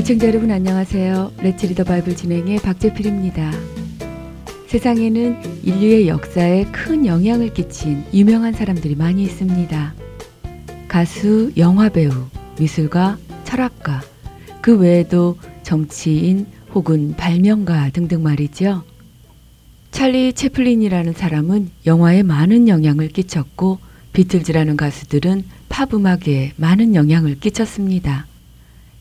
애청자 여러분 안녕하세요. Let's Read the Bible 진행의 박재필입니다. 세상에는 인류의 역사에 큰 영향을 끼친 유명한 사람들이 많이 있습니다. 가수, 영화배우, 미술가, 철학가, 그 외에도 정치인 혹은 발명가 등등 말이죠. 찰리 채플린이라는 사람은 영화에 많은 영향을 끼쳤고 비틀즈라는 가수들은 팝 음악에 많은 영향을 끼쳤습니다.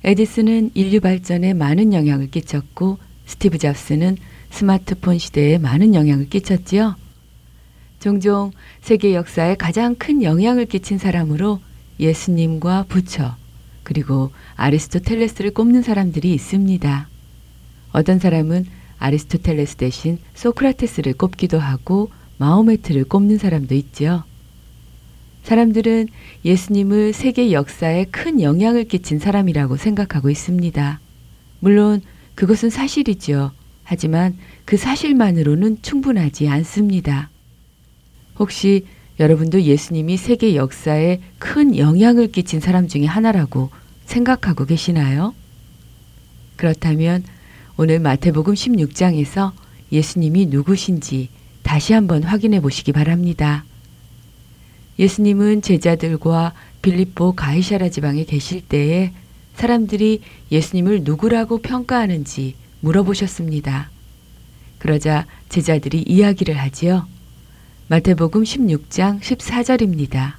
에디슨은 인류 발전에 많은 영향을 끼쳤고 스티브 잡스는 스마트폰 시대에 많은 영향을 끼쳤지요. 종종 세계 역사에 가장 큰 영향을 끼친 사람으로 예수님과 부처 그리고 아리스토텔레스를 꼽는 사람들이 있습니다. 어떤 사람은 아리스토텔레스 대신 소크라테스를 꼽기도 하고 마호메트를 꼽는 사람도 있지요. 사람들은 예수님을 세계 역사에 큰 영향을 끼친 사람이라고 생각하고 있습니다. 물론 그것은 사실이죠. 하지만 그 사실만으로는 충분하지 않습니다. 혹시 여러분도 예수님이 세계 역사에 큰 영향을 끼친 사람 중에 하나라고 생각하고 계시나요? 그렇다면 오늘 마태복음 16장에서 예수님이 누구신지 다시 한번 확인해 보시기 바랍니다. 예수님은 제자들과 빌립보 가이샤라 지방에 계실 때에 사람들이 예수님을 누구라고 평가하는지 물어보셨습니다. 그러자 제자들이 이야기를 하지요. 마태복음 16장 14절입니다.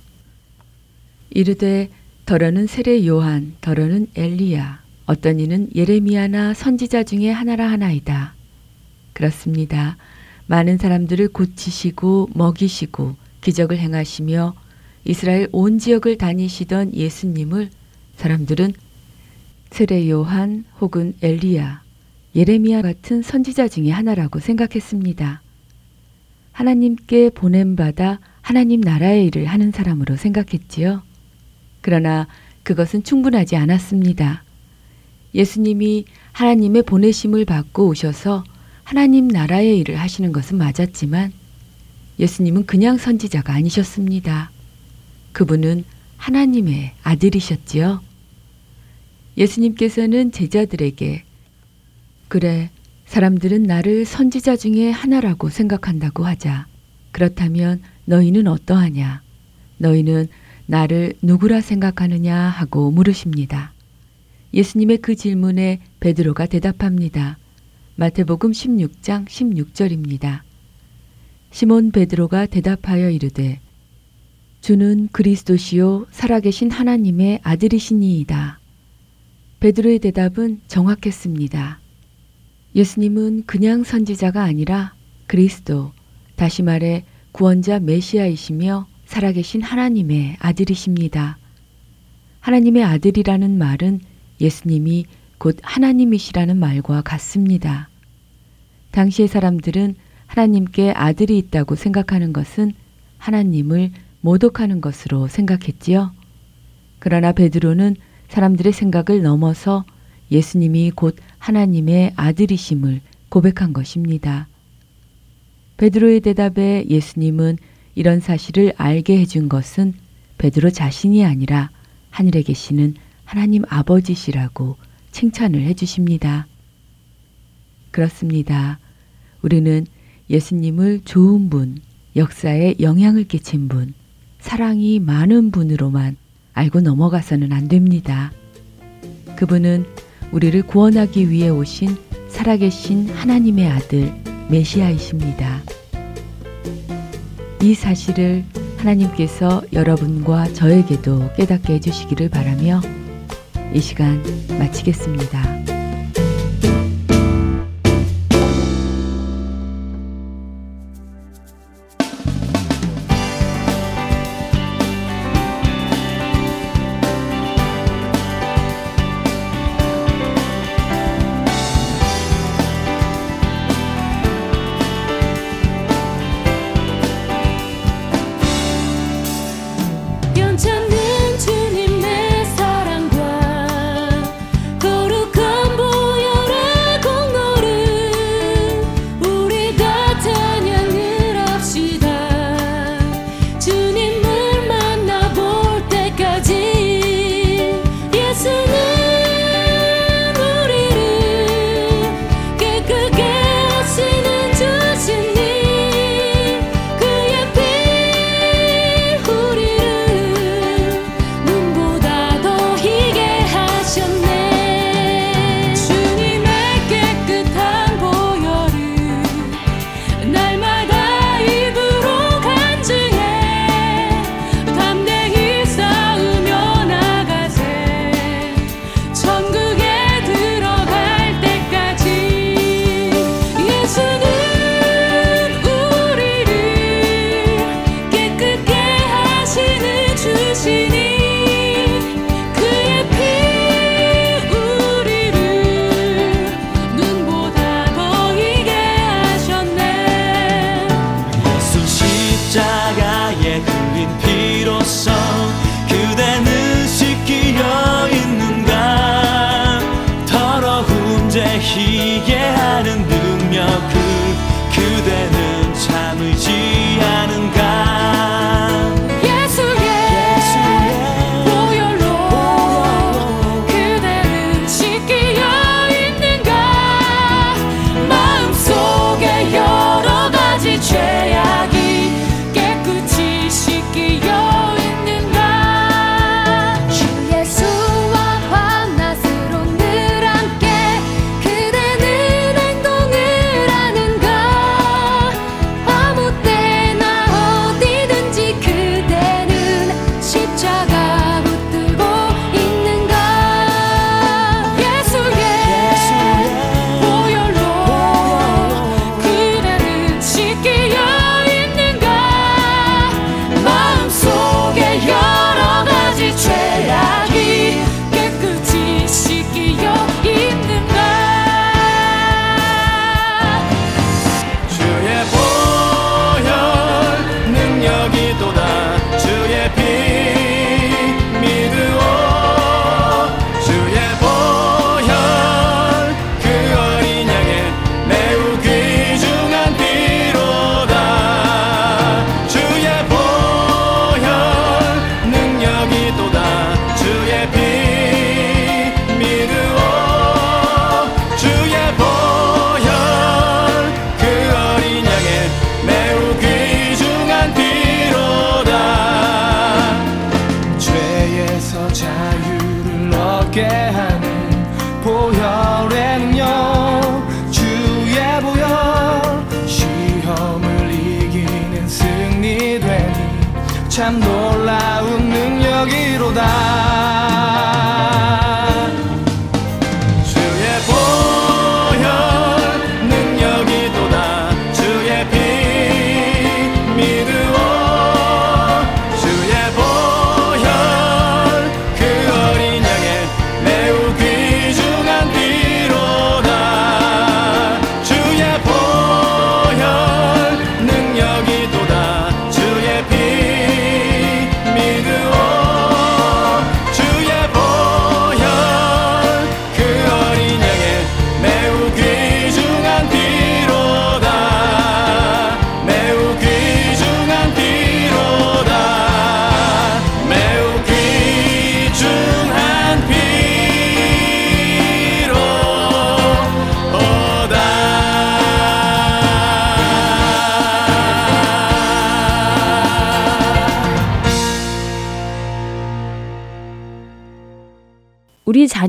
이르되 더러는 세례 요한, 더러는 엘리야, 어떤 이는 예레미야나 선지자 중에 하나라 하나이다. 그렇습니다. 많은 사람들을 고치시고 먹이시고 기적을 행하시며 이스라엘 온 지역을 다니시던 예수님을 사람들은 세례 요한 혹은 엘리야, 예레미야 같은 선지자 중의 하나라고 생각했습니다. 하나님께 보냄받아 하나님 나라의 일을 하는 사람으로 생각했지요. 그러나 그것은 충분하지 않았습니다. 예수님이 하나님의 보내심을 받고 오셔서 하나님 나라의 일을 하시는 것은 맞았지만 예수님은 그냥 선지자가 아니셨습니다. 그분은 하나님의 아들이셨지요. 예수님께서는 제자들에게 그래, 사람들은 나를 선지자 중에 하나라고 생각한다고 하자. 그렇다면 너희는 어떠하냐? 너희는 나를 누구라 생각하느냐 하고 물으십니다. 예수님의 그 질문에 베드로가 대답합니다. 마태복음 16장 16절입니다. 시몬 베드로가 대답하여 이르되 주는 그리스도시요 살아계신 하나님의 아들이시니이다. 베드로의 대답은 정확했습니다. 예수님은 그냥 선지자가 아니라 그리스도, 다시 말해 구원자 메시아이시며 살아계신 하나님의 아들이십니다. 하나님의 아들이라는 말은 예수님이 곧 하나님이시라는 말과 같습니다. 당시의 사람들은 하나님께 아들이 있다고 생각하는 것은 하나님을 모독하는 것으로 생각했지요. 그러나 베드로는 사람들의 생각을 넘어서 예수님이 곧 하나님의 아들이심을 고백한 것입니다. 베드로의 대답에 예수님은 이런 사실을 알게 해준 것은 베드로 자신이 아니라 하늘에 계시는 하나님 아버지시라고 칭찬을 해주십니다. 그렇습니다. 우리는 예수님을 좋은 분, 역사에 영향을 끼친 분, 사랑이 많은 분으로만 알고 넘어가서는 안 됩니다. 그분은 우리를 구원하기 위해 오신 살아계신 하나님의 아들 메시아이십니다. 이 사실을 하나님께서 여러분과 저에게도 깨닫게 해주시기를 바라며 이 시간 마치겠습니다.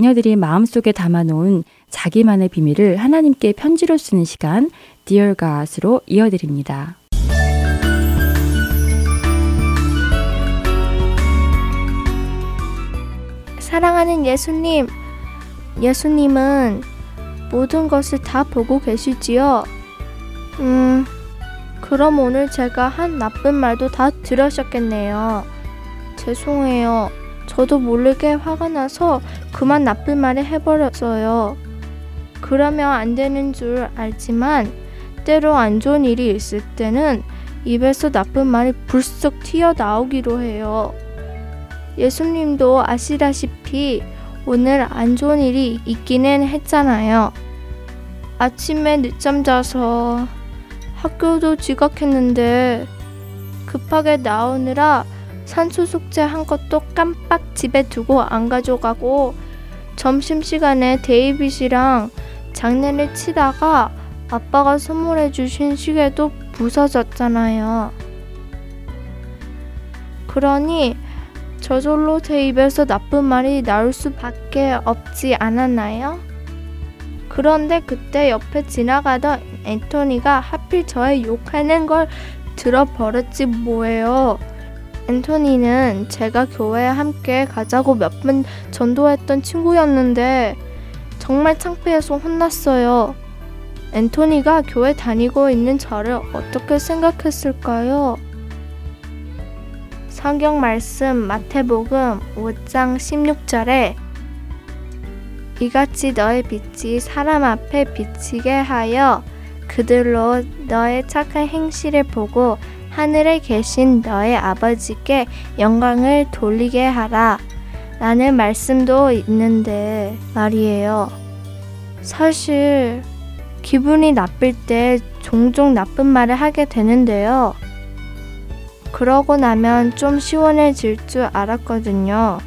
자녀들이 마음속에 담아놓은 자기만의 비밀을 하나님께 편지로 쓰는 시간 Dear God으로 이어드립니다. 사랑하는 예수님, 예수님은 모든 것을 다 보고 계시지요? 음, 그럼 오늘 제가 한 나쁜 말도 다 들으셨겠네요. 죄송해요. 저도 모르게 화가 나서 그만 나쁜 말을 해버렸어요. 그러면 안 되는 줄 알지만 때로 안 좋은 일이 있을 때는 입에서 나쁜 말이 불쑥 튀어나오기로 해요. 예수님도 아시다시피 오늘 안 좋은 일이 있기는 했잖아요. 아침에 늦잠 자서 학교도 지각했는데 급하게 나오느라 산수 숙제 한 것도 깜빡 집에 두고 안 가져가고 점심시간에 데이빗이랑 장난을 치다가 아빠가 선물해 주신 시계도 부서졌잖아요. 그러니 저절로 제 입에서 나쁜 말이 나올 수밖에 없지 않았나요? 그런데 그때 옆에 지나가던 앤토니가 하필 저의 욕하는 걸 들어버렸지 뭐예요. 앤토니는 제가 교회에 함께 가자고 몇 번 전도했던 친구였는데 정말 창피해서 혼났어요. 앤토니가 교회 다니고 있는 저를 어떻게 생각했을까요? 성경 말씀 마태복음 5장 16절에 이같이 너의 빛이 사람 앞에 비치게 하여 그들로 너의 착한 행실을 보고 하늘에 계신 너의 아버지께 영광을 돌리게 하라. 라는 말씀도 있는데 말이에요. 사실 기분이 나쁠 때 종종 나쁜 말을 하게 되는데요. 그러고 나면 좀 시원해질 줄 알았거든요.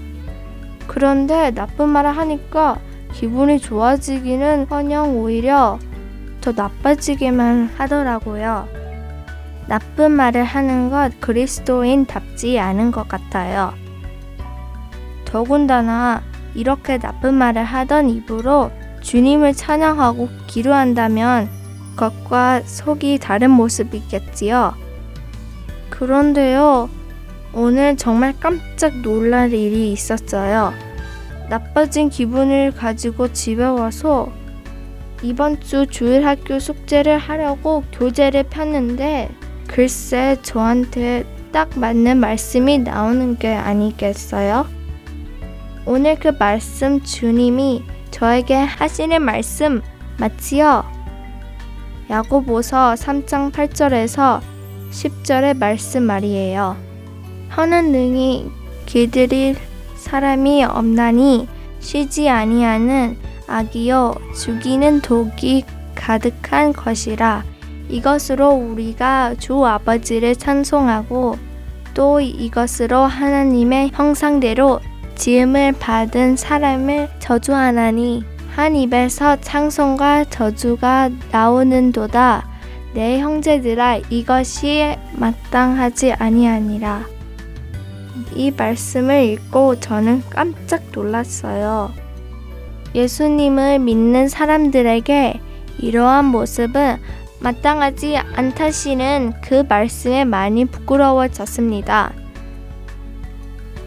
그런데 나쁜 말을 하니까 기분이 좋아지기는 커녕 오히려 더 나빠지기만 하더라고요. 나쁜 말을 하는 것 그리스도인답지 않은 것 같아요. 더군다나 이렇게 나쁜 말을 하던 입으로 주님을 찬양하고 기도한다면 겉과 속이 다른 모습이겠지요. 그런데요, 오늘 정말 깜짝 놀랄 일이 있었어요. 나빠진 기분을 가지고 집에 와서 이번 주 주일 학교 숙제를 하려고 교재를 폈는데 글쎄 저한테 딱 맞는 말씀이 나오는 게 아니겠어요? 오늘 그 말씀 주님이 저에게 하시는 말씀 맞지요? 야고보서 3장 8절에서 10절의 말씀 말이에요. 하는 능히 길들일 사람이 없나니 쉬지 아니하는 악이요 죽이는 독이 가득한 것이라 이것으로 우리가 주 아버지를 찬송하고 또 이것으로 하나님의 형상대로 지음을 받은 사람을 저주하나니 한 입에서 창송과 저주가 나오는도다 내 형제들아 이것이 마땅하지 아니하니라 이 말씀을 읽고 저는 깜짝 놀랐어요. 예수님을 믿는 사람들에게 이러한 모습은 마땅하지 않다시는 그 말씀에 많이 부끄러워졌습니다.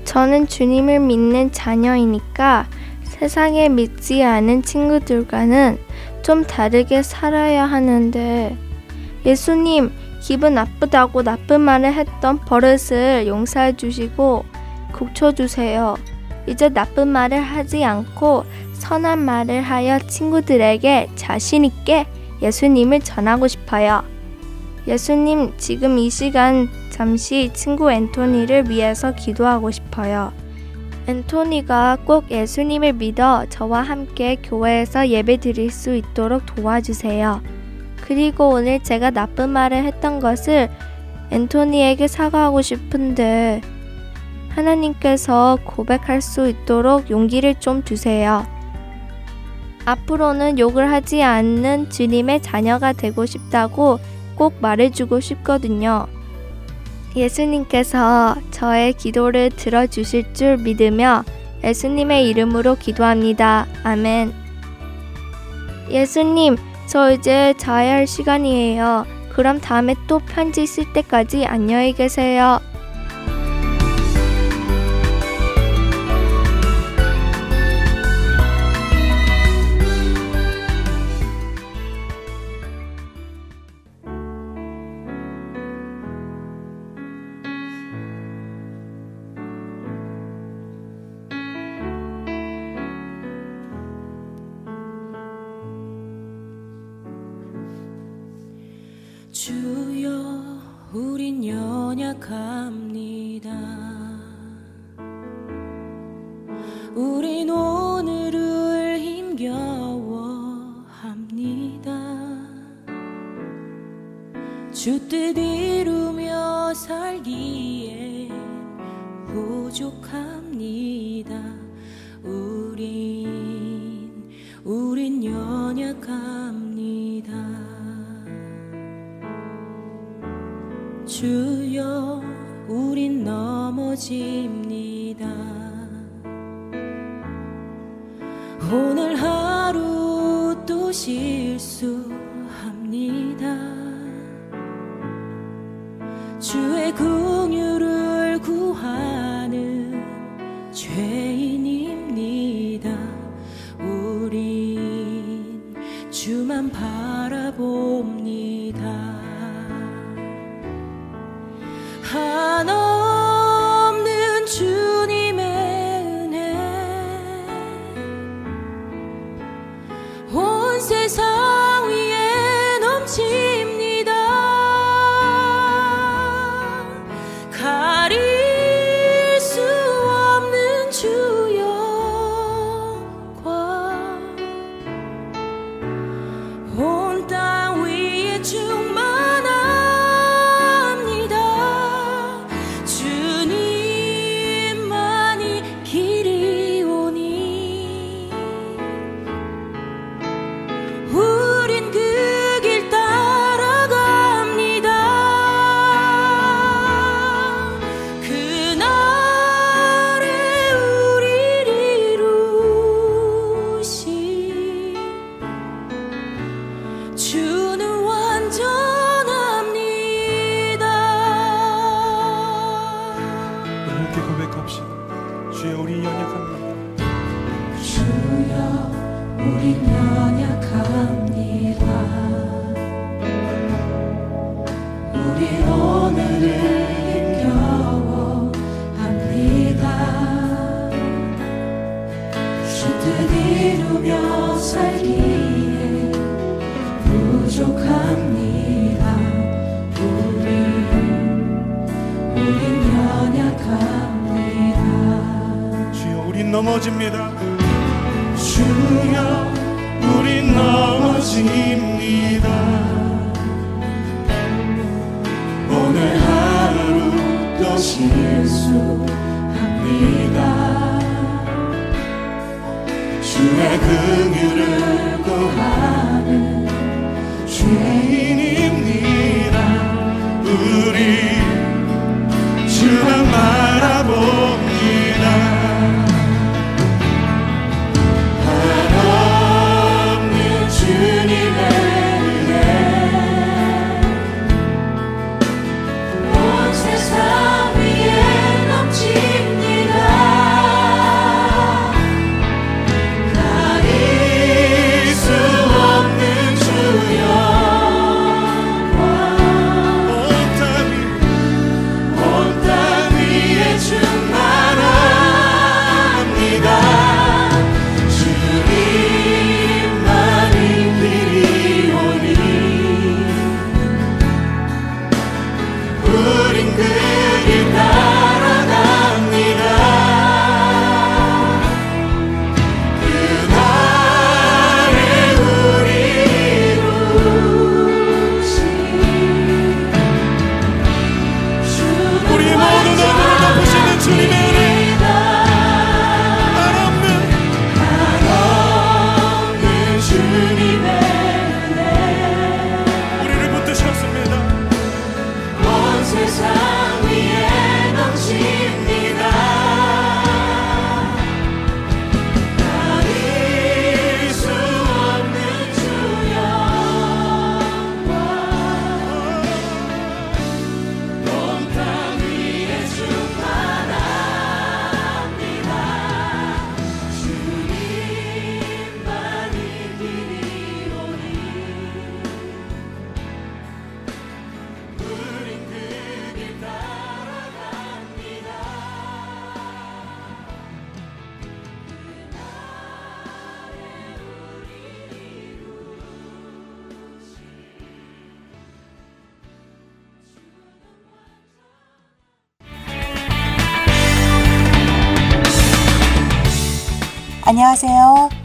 저는 주님을 믿는 자녀이니까 세상에 믿지 않은 친구들과는 좀 다르게 살아야 하는데 예수님 기분 나쁘다고 나쁜 말을 했던 버릇을 용서해 주시고 고쳐 주세요. 이제 나쁜 말을 하지 않고 선한 말을 하여 친구들에게 자신 있게 예수님을 전하고 싶어요. 예수님, 지금 이 시간 잠시 친구 앤토니를 위해서 기도하고 싶어요. 앤토니가 꼭 예수님을 믿어 저와 함께 교회에서 예배 드릴 수 있도록 도와주세요. 그리고 오늘 제가 나쁜 말을 했던 것을 앤토니에게 사과하고 싶은데 하나님께서 고백할 수 있도록 용기를 좀 주세요. 앞으로는 욕을 하지 않는 주님의 자녀가 되고 싶다고 꼭 말해주고 싶거든요. 예수님께서 저의 기도를 들어주실 줄 믿으며 예수님의 이름으로 기도합니다. 아멘. 예수님, 저 이제 자야 할 시간이에요. 그럼 다음에 또 편지 쓸 때까지 안녕히 계세요.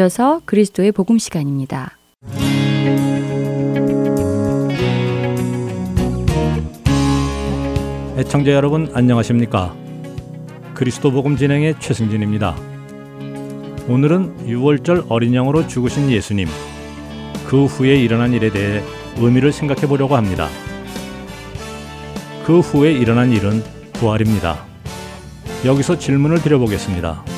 이어서 그리스도의 복음 시간입니다. 애청자 여러분 안녕하십니까? 그리스도 복음 진행의 최승진입니다. 오늘은 6월절 어린 양으로 죽으신 예수님, 그 후에 일어난 일에 대해 의미를 생각해 보려고 합니다. 그 후에 일어난 일은 부활입니다. 여기서 질문을 드려보겠습니다.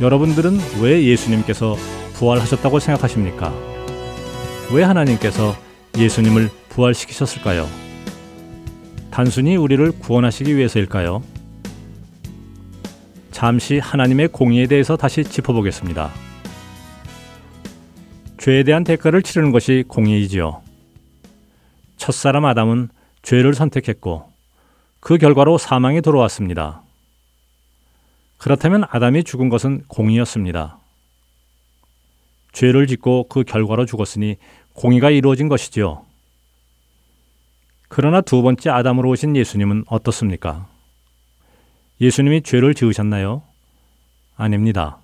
여러분들은 왜 예수님께서 부활하셨다고 생각하십니까? 왜 하나님께서 예수님을 부활시키셨을까요? 단순히 우리를 구원하시기 위해서일까요? 잠시 하나님의 공의에 대해서 다시 짚어보겠습니다. 죄에 대한 대가를 치르는 것이 공의이지요. 첫사람 아담은 죄를 선택했고 그 결과로 사망이 돌아왔습니다. 그렇다면 아담이 죽은 것은 공의였습니다. 죄를 짓고 그 결과로 죽었으니 공의가 이루어진 것이지요. 그러나 두 번째 아담으로 오신 예수님은 어떻습니까? 예수님이 죄를 지으셨나요? 아닙니다.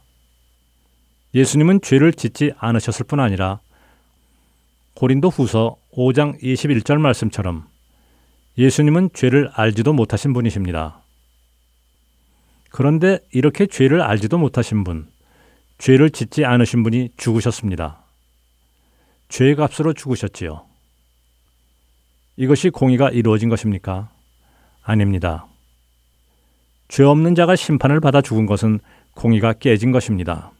예수님은 죄를 짓지 않으셨을 뿐 아니라 고린도 후서 5장 21절 말씀처럼 예수님은 죄를 알지도 못하신 분이십니다. 그런데 이렇게 죄를 알지도 못하신 분, 죄를 짓지 않으신 분이 죽으셨습니다. 죄의 값으로 죽으셨지요. 이것이 공의가 이루어진 것입니까? 아닙니다. 죄 없는 자가 심판을 받아 죽은 것은 공의가 깨진 것입니다.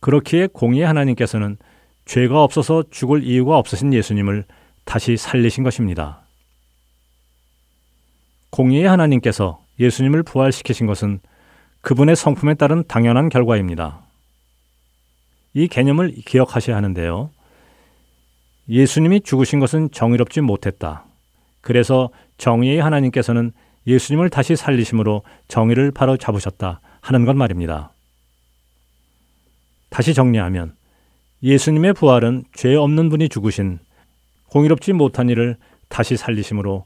그렇기에 공의의 하나님께서는 죄가 없어서 죽을 이유가 없으신 예수님을 다시 살리신 것입니다. 공의의 하나님께서 예수님을 부활시키신 것은 그분의 성품에 따른 당연한 결과입니다. 이 개념을 기억하셔야 하는데요. 예수님이 죽으신 것은 정의롭지 못했다. 그래서 정의의 하나님께서는 예수님을 다시 살리심으로 정의를 바로 잡으셨다 하는 것 말입니다. 다시 정리하면 예수님의 부활은 죄 없는 분이 죽으신 공의롭지 못한 일을 다시 살리심으로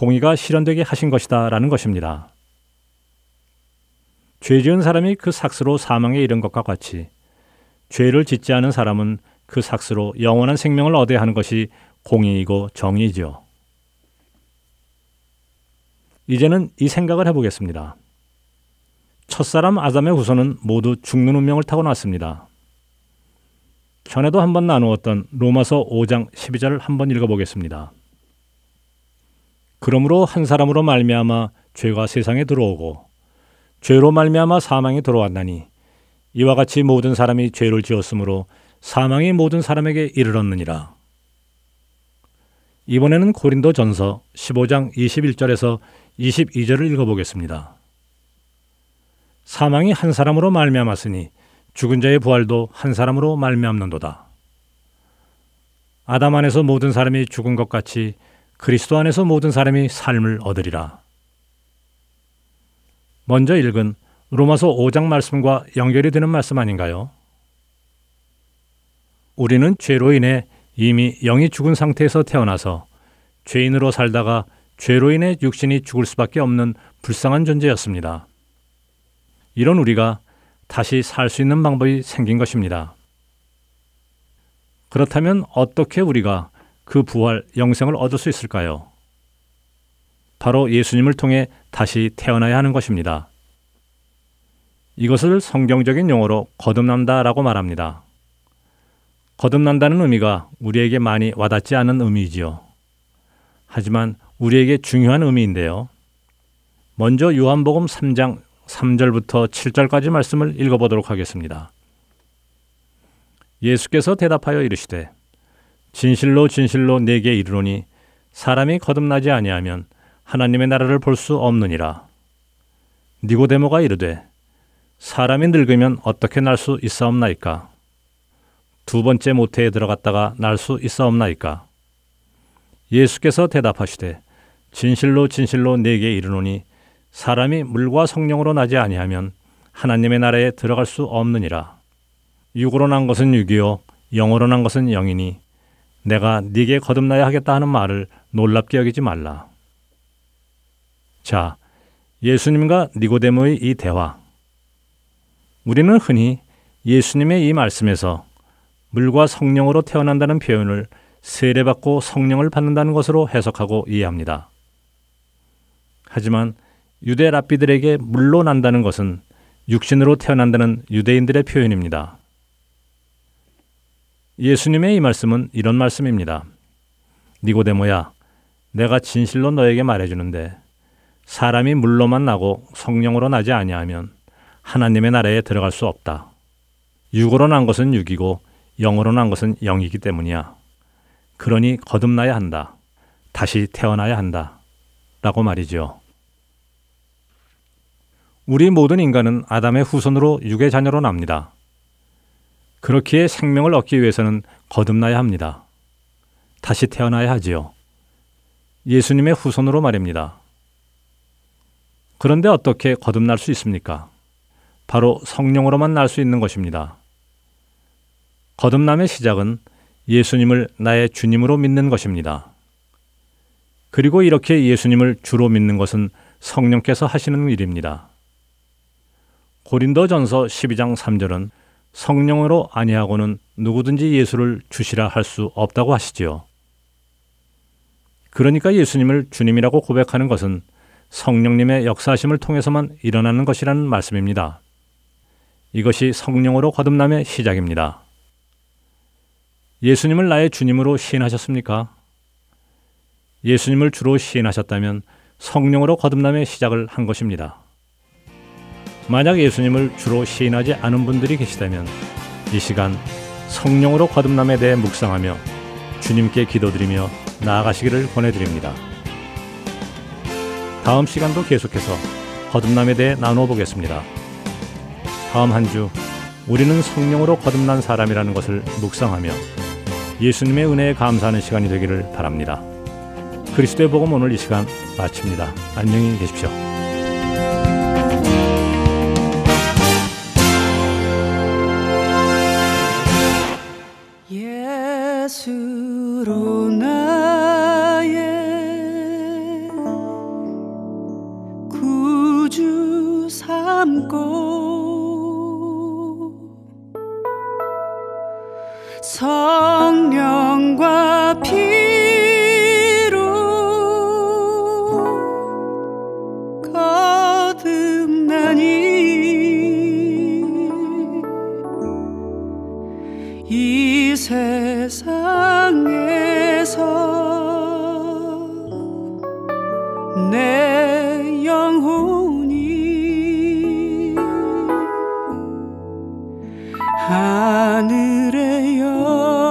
공의가 실현되게 하신 것이다 라는 것입니다. 죄 지은 사람이 그 삭스로 사망에 이른 것과 같이 죄를 짓지 않은 사람은 그 삭스로 영원한 생명을 얻어야 하는 것이 공의이고 정의이지요. 이제는 이 생각을 해보겠습니다. 첫사람 아담의 후손은 모두 죽는 운명을 타고났습니다. 전에도 한번 나누었던 로마서 5장 12절을 한번 읽어보겠습니다. 그러므로 한 사람으로 말미암아 죄가 세상에 들어오고 죄로 말미암아 사망이 들어왔나니 이와 같이 모든 사람이 죄를 지었으므로 사망이 모든 사람에게 이르렀느니라. 이번에는 고린도 전서 15장 21절에서 22절을 읽어보겠습니다. 사망이 한 사람으로 말미암았으니 죽은 자의 부활도 한 사람으로 말미암는도다. 아담 안에서 모든 사람이 죽은 것 같이 그리스도 안에서 모든 사람이 삶을 얻으리라. 먼저 읽은 로마서 5장 말씀과 연결이 되는 말씀 아닌가요? 우리는 죄로 인해 이미 영이 죽은 상태에서 태어나서 죄인으로 살다가 죄로 인해 육신이 죽을 수밖에 없는 불쌍한 존재였습니다. 이런 우리가 다시 살 수 있는 방법이 생긴 것입니다. 그렇다면 어떻게 우리가 그 부활, 영생을 얻을 수 있을까요? 바로 예수님을 통해 다시 태어나야 하는 것입니다. 이것을 성경적인 용어로 거듭난다라고 말합니다. 거듭난다는 의미가 우리에게 많이 와닿지 않은 의미이지요. 하지만 우리에게 중요한 의미인데요. 먼저 요한복음 3장 3절부터 7절까지 말씀을 읽어보도록 하겠습니다. 예수께서 대답하여 이르시되 진실로 진실로 내게 이르노니 사람이 거듭나지 아니하면 하나님의 나라를 볼 수 없느니라. 니고데모가 이르되 사람이 늙으면 어떻게 날 수 있사옵나이까? 두 번째 모태에 들어갔다가 날 수 있사옵나이까? 예수께서 대답하시되 진실로 진실로 내게 이르노니 사람이 물과 성령으로 나지 아니하면 하나님의 나라에 들어갈 수 없느니라. 육으로 난 것은 육이요 영으로 난 것은 영이니 내가 네게 거듭나야 하겠다 하는 말을 놀랍게 여기지 말라. 자, 예수님과 니고데모의 이 대화. 우리는 흔히 예수님의 이 말씀에서 물과 성령으로 태어난다는 표현을 세례받고 성령을 받는다는 것으로 해석하고 이해합니다. 하지만 유대 랍비들에게 물로 난다는 것은 육신으로 태어난다는 유대인들의 표현입니다. 예수님의 이 말씀은 이런 말씀입니다. 니고데모야, 내가 진실로 너에게 말해주는데 사람이 물로만 나고 성령으로 나지 아니하면 하나님의 나라에 들어갈 수 없다. 육으로 난 것은 육이고 영으로 난 것은 영이기 때문이야. 그러니 거듭나야 한다. 다시 태어나야 한다. 라고 말이죠. 우리 모든 인간은 아담의 후손으로 육의 자녀로 납니다. 그렇기에 생명을 얻기 위해서는 거듭나야 합니다. 다시 태어나야 하지요. 예수님의 후손으로 말입니다. 그런데 어떻게 거듭날 수 있습니까? 바로 성령으로만 날 수 있는 것입니다. 거듭남의 시작은 예수님을 나의 주님으로 믿는 것입니다. 그리고 이렇게 예수님을 주로 믿는 것은 성령께서 하시는 일입니다. 고린도 전서 12장 3절은 성령으로 아니하고는 누구든지 예수를 주시라 할 수 없다고 하시지요. 그러니까 예수님을 주님이라고 고백하는 것은 성령님의 역사하심을 통해서만 일어나는 것이라는 말씀입니다. 이것이 성령으로 거듭남의 시작입니다. 예수님을 나의 주님으로 시인하셨습니까? 예수님을 주로 시인하셨다면 성령으로 거듭남의 시작을 한 것입니다. 만약 예수님을 주로 시인하지 않은 분들이 계시다면 이 시간 성령으로 거듭남에 대해 묵상하며 주님께 기도드리며 나아가시기를 권해드립니다. 다음 시간도 계속해서 거듭남에 대해 나누어 보겠습니다. 다음 한 주 우리는 성령으로 거듭난 사람이라는 것을 묵상하며 예수님의 은혜에 감사하는 시간이 되기를 바랍니다. 그리스도의 복음 오늘 이 시간 마칩니다. 안녕히 계십시오. 성령과 피 하늘의 영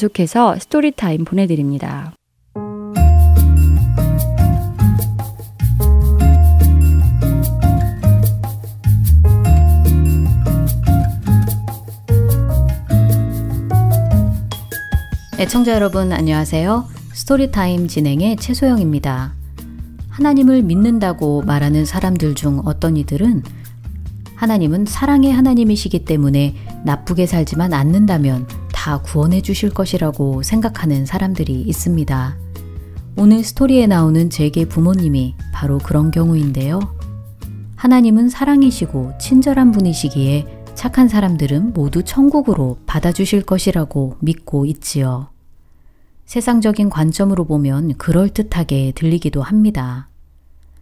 계속해서 Story Time 보내드립니다. 애청자 여러분 안녕하세요. Story Time 진행의 최소영입니다. 하나님을 믿는다고 말하는 사람들 중 어떤 이들은 하나님은 사랑의 하나님이시기 때문에 나쁘게 살지만 않는다면 다 구원해 주실 것이라고 생각하는 사람들이 있습니다. 오늘 스토리에 나오는 제게 부모님이 바로 그런 경우인데요. 하나님은 사랑이시고 친절한 분이시기에 착한 사람들은 모두 천국으로 받아주실 것이라고 믿고 있지요. 세상적인 관점으로 보면 그럴듯하게 들리기도 합니다.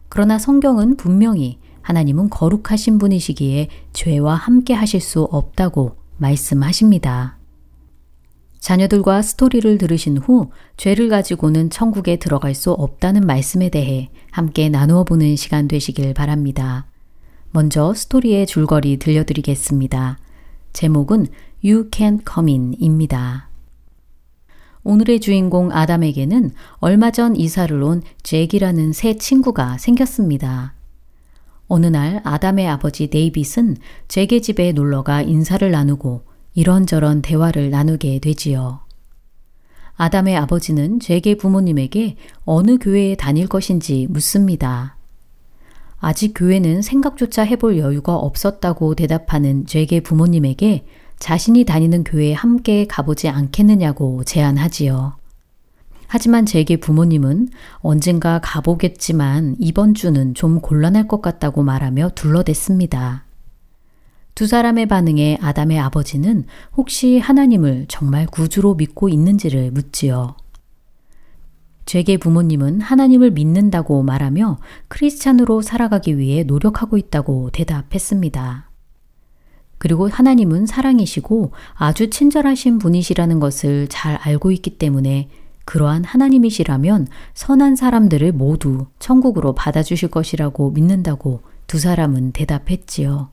그러나 성경은 분명히 하나님은 거룩하신 분이시기에 죄와 함께 하실 수 없다고 말씀하십니다. 자녀들과 스토리를 들으신 후 죄를 가지고는 천국에 들어갈 수 없다는 말씀에 대해 함께 나누어 보는 시간 되시길 바랍니다. 먼저 스토리의 줄거리 들려드리겠습니다. 제목은 You Can Come In 입니다. 오늘의 주인공 아담에게는 얼마 전 이사를 온 잭이라는 새 친구가 생겼습니다. 어느 날 아담의 아버지 데이빗은 잭의 집에 놀러가 인사를 나누고 이런저런 대화를 나누게 되지요. 아담의 아버지는 잭의 부모님에게 어느 교회에 다닐 것인지 묻습니다. 아직 교회는 생각조차 해볼 여유가 없었다고 대답하는 잭의 부모님에게 자신이 다니는 교회에 함께 가보지 않겠느냐고 제안하지요. 하지만 잭의 부모님은 언젠가 가보겠지만 이번 주는 좀 곤란할 것 같다고 말하며 둘러댔습니다. 두 사람의 반응에 아담의 아버지는 혹시 하나님을 정말 구주로 믿고 있는지를 묻지요. 잭의 부모님은 하나님을 믿는다고 말하며 크리스찬으로 살아가기 위해 노력하고 있다고 대답했습니다. 그리고 하나님은 사랑이시고 아주 친절하신 분이시라는 것을 잘 알고 있기 때문에 그러한 하나님이시라면 선한 사람들을 모두 천국으로 받아주실 것이라고 믿는다고 두 사람은 대답했지요.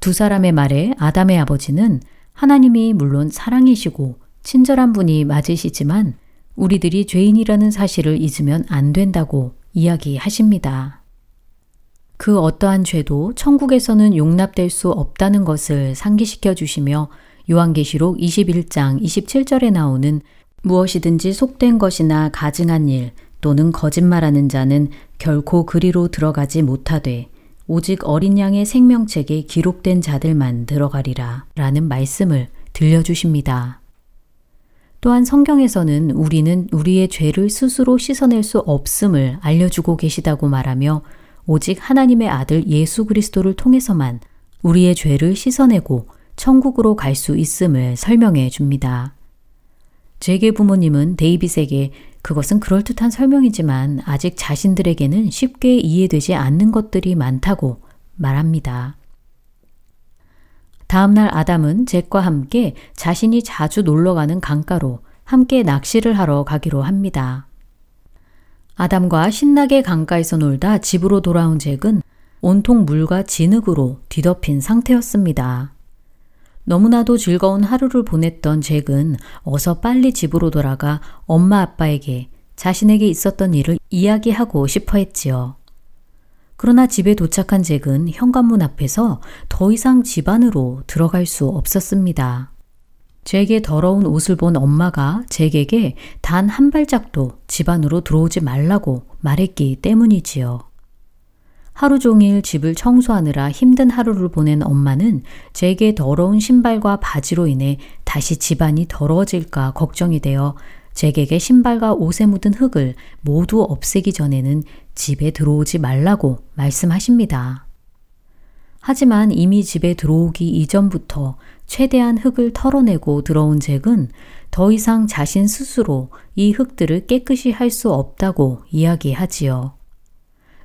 두 사람의 말에 아담의 아버지는 하나님이 물론 사랑이시고 친절한 분이 맞으시지만 우리들이 죄인이라는 사실을 잊으면 안 된다고 이야기하십니다. 그 어떠한 죄도 천국에서는 용납될 수 없다는 것을 상기시켜 주시며 요한계시록 21장 27절에 나오는 무엇이든지 속된 것이나 가증한 일 또는 거짓말하는 자는 결코 그리로 들어가지 못하되 오직 어린 양의 생명책에 기록된 자들만 들어가리라 라는 말씀을 들려주십니다. 또한 성경에서는 우리는 우리의 죄를 스스로 씻어낼 수 없음을 알려주고 계시다고 말하며 오직 하나님의 아들 예수 그리스도를 통해서만 우리의 죄를 씻어내고 천국으로 갈 수 있음을 설명해 줍니다. 제게 부모님은 데이빗에게 그것은 그럴듯한 설명이지만 아직 자신들에게는 쉽게 이해되지 않는 것들이 많다고 말합니다. 다음날 아담은 잭과 함께 자신이 자주 놀러가는 강가로 함께 낚시를 하러 가기로 합니다. 아담과 신나게 강가에서 놀다 집으로 돌아온 잭은 온통 물과 진흙으로 뒤덮인 상태였습니다. 너무나도 즐거운 하루를 보냈던 잭은 어서 빨리 집으로 돌아가 엄마 아빠에게 자신에게 있었던 일을 이야기하고 싶어 했지요. 그러나 집에 도착한 잭은 현관문 앞에서 더 이상 집 안으로 들어갈 수 없었습니다. 잭의 더러운 옷을 본 엄마가 잭에게 단 한 발짝도 집 안으로 들어오지 말라고 말했기 때문이지요. 하루 종일 집을 청소하느라 힘든 하루를 보낸 엄마는 제게 더러운 신발과 바지로 인해 다시 집안이 더러워질까 걱정이 되어 잭에게 신발과 옷에 묻은 흙을 모두 없애기 전에는 집에 들어오지 말라고 말씀하십니다. 하지만 이미 집에 들어오기 이전부터 최대한 흙을 털어내고 들어온 잭은 더 이상 자신 스스로 이 흙들을 깨끗이 할 수 없다고 이야기하지요.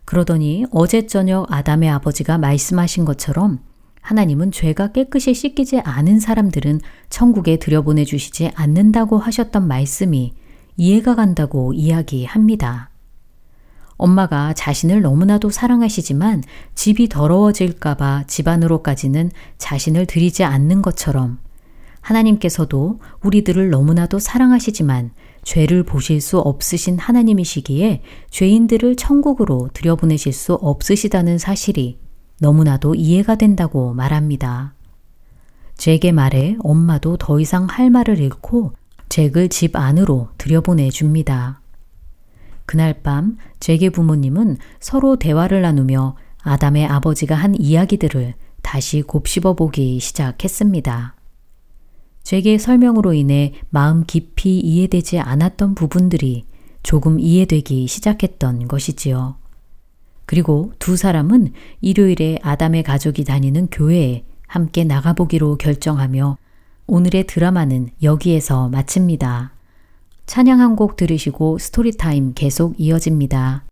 그러더니 어제 저녁 아담의 아버지가 말씀하신 것처럼 하나님은 죄가 깨끗이 씻기지 않은 사람들은 천국에 들여보내 주시지 않는다고 하셨던 말씀이 이해가 간다고 이야기합니다. 엄마가 자신을 너무나도 사랑하시지만 집이 더러워질까봐 집안으로까지는 자신을 들이지 않는 것처럼 하나님께서도 우리들을 너무나도 사랑하시지만 죄를 보실 수 없으신 하나님이시기에 죄인들을 천국으로 들여보내실 수 없으시다는 사실이 너무나도 이해가 된다고 말합니다. 잭의 말에 엄마도 더 이상 할 말을 잃고 잭을 집 안으로 들여보내 줍니다. 그날 밤 잭의 부모님은 서로 대화를 나누며 아담의 아버지가 한 이야기들을 다시 곱씹어 보기 시작했습니다. 제 설명으로 인해 마음 깊이 이해되지 않았던 부분들이 조금 이해되기 시작했던 것이지요. 그리고 두 사람은 일요일에 아담의 가족이 다니는 교회에 함께 나가보기로 결정하며 오늘의 드라마는 여기에서 마칩니다. 찬양 한 곡 들으시고 Story Time 계속 이어집니다.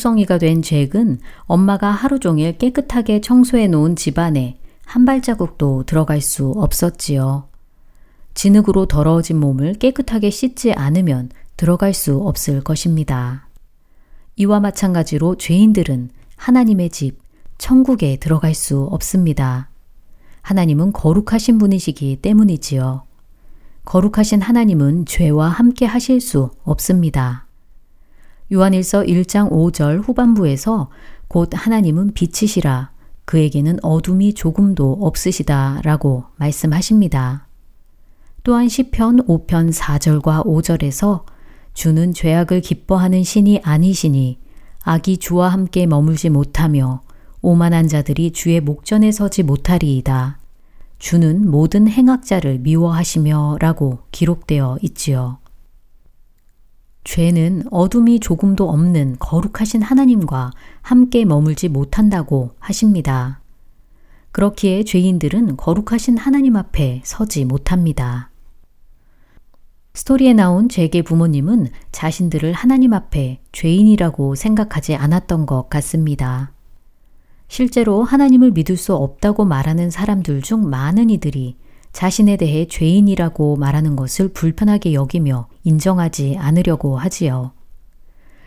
진흙투성이가 된 잭은 엄마가 하루 종일 깨끗하게 청소해 놓은 집안에 한 발자국도 들어갈 수 없었지요. 진흙으로 더러워진 몸을 깨끗하게 씻지 않으면 들어갈 수 없을 것입니다. 이와 마찬가지로 죄인들은 하나님의 집, 천국에 들어갈 수 없습니다. 하나님은 거룩하신 분이시기 때문이지요. 거룩하신 하나님은 죄와 함께 하실 수 없습니다. 요한일서 1장 5절 후반부에서 곧 하나님은 빛이시라 그에게는 어둠이 조금도 없으시다 라고 말씀하십니다. 또한 시편 5편 4절과 5절에서 주는 죄악을 기뻐하는 신이 아니시니 악이 주와 함께 머물지 못하며 오만한 자들이 주의 목전에 서지 못하리이다. 주는 모든 행악자를 미워하시며 라고 기록되어 있지요. 죄는 어둠이 조금도 없는 거룩하신 하나님과 함께 머물지 못한다고 하십니다. 그렇기에 죄인들은 거룩하신 하나님 앞에 서지 못합니다. 스토리에 나온 제게 부모님은 자신들을 하나님 앞에 죄인이라고 생각하지 않았던 것 같습니다. 실제로 하나님을 믿을 수 없다고 말하는 사람들 중 많은 이들이 자신에 대해 죄인이라고 말하는 것을 불편하게 여기며 인정하지 않으려고 하지요.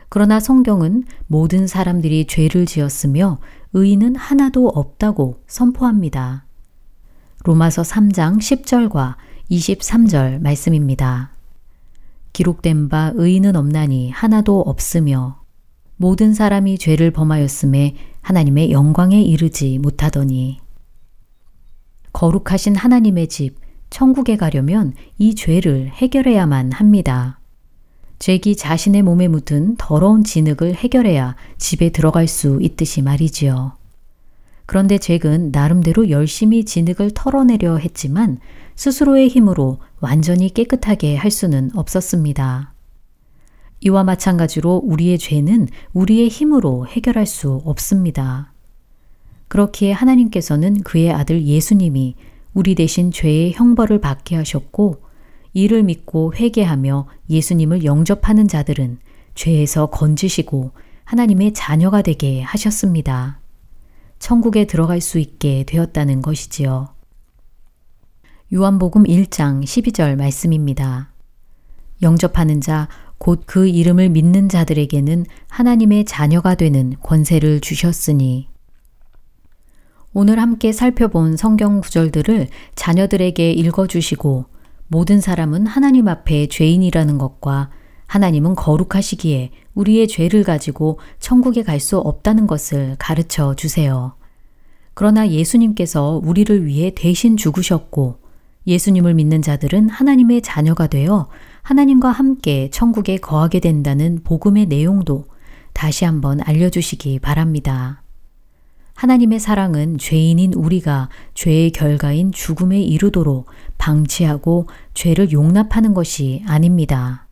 그러나 성경은 모든 사람들이 죄를 지었으며 의인은 하나도 없다고 선포합니다. 로마서 3장 10절과 23절 말씀입니다. 기록된 바 의인은 없나니 하나도 없으며 모든 사람이 죄를 범하였음에 하나님의 영광에 이르지 못하더니 거룩하신 하나님의 집 천국에 가려면 이 죄를 해결해야만 합니다. 죄기 자신의 몸에 묻은 더러운 진흙을 해결해야 집에 들어갈 수 있듯이 말이지요. 그런데 잭은 나름대로 열심히 진흙을 털어내려 했지만 스스로의 힘으로 완전히 깨끗하게 할 수는 없었습니다. 이와 마찬가지로 우리의 죄는 우리의 힘으로 해결할 수 없습니다. 그렇기에 하나님께서는 그의 아들 예수님이 우리 대신 죄의 형벌을 받게 하셨고 이를 믿고 회개하며 예수님을 영접하는 자들은 죄에서 건지시고 하나님의 자녀가 되게 하셨습니다. 천국에 들어갈 수 있게 되었다는 것이지요. 요한복음 1장 12절 말씀입니다. 영접하는 자, 곧 그 이름을 믿는 자들에게는 하나님의 자녀가 되는 권세를 주셨으니 오늘 함께 살펴본 성경 구절들을 자녀들에게 읽어주시고 모든 사람은 하나님 앞에 죄인이라는 것과 하나님은 거룩하시기에 우리의 죄를 가지고 천국에 갈 수 없다는 것을 가르쳐 주세요. 그러나 예수님께서 우리를 위해 대신 죽으셨고 예수님을 믿는 자들은 하나님의 자녀가 되어 하나님과 함께 천국에 거하게 된다는 복음의 내용도 다시 한번 알려주시기 바랍니다. 하나님의 사랑은 죄인인 우리가 죄의 결과인 죽음에 이르도록 방치하고 죄를 용납하는 것이 아닙니다.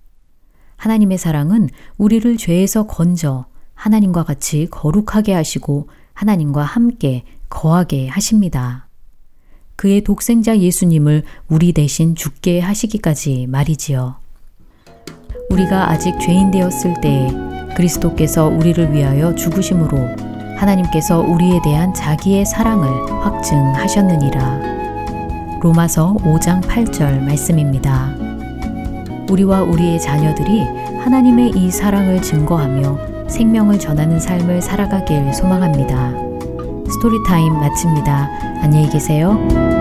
하나님의 사랑은 우리를 죄에서 건져 하나님과 같이 거룩하게 하시고 하나님과 함께 거하게 하십니다. 그의 독생자 예수님을 우리 대신 죽게 하시기까지 말이지요. 우리가 아직 죄인 되었을 때 그리스도께서 우리를 위하여 죽으심으로 하나님께서 우리에 대한 자기의 사랑을 확증하셨느니라. 로마서 5장 8절 말씀입니다. 우리와 우리의 자녀들이 하나님의 이 사랑을 증거하며 생명을 전하는 삶을 살아가길 소망합니다. Story Time 마칩니다. 안녕히 계세요.